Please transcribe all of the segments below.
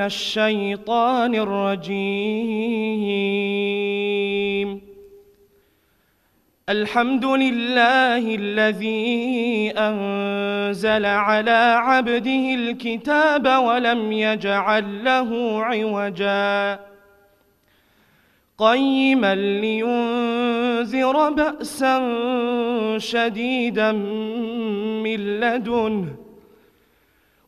من الشيطان الرجيم. الحمد لله الذي أنزل على عبده الكتاب ولم يجعل له عوجا. قيما لينذر بأسا شديدا من لدنه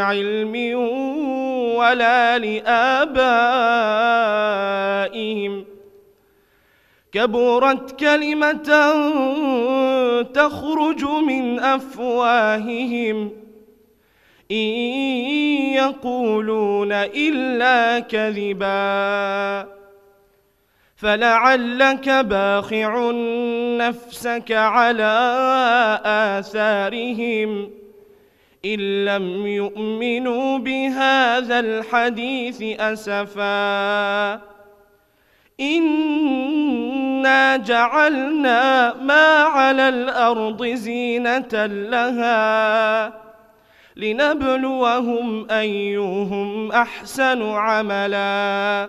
علم ولا لآبائهم. كبرت كلمة تخرج من أفواههم. إن يقولون إلا كذبا. فلعلك باخع نفسك على آثارهم. إن لم يؤمنوا بهذا الحديث أسفا. إنا جعلنا ما على الأرض زينة لها لنبلوهم أيهم أحسن عملا.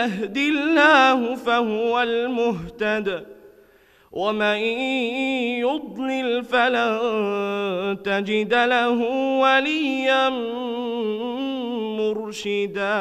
يهد الله فهو المهتد ومن يضلل فلن تجد له وليا مرشدا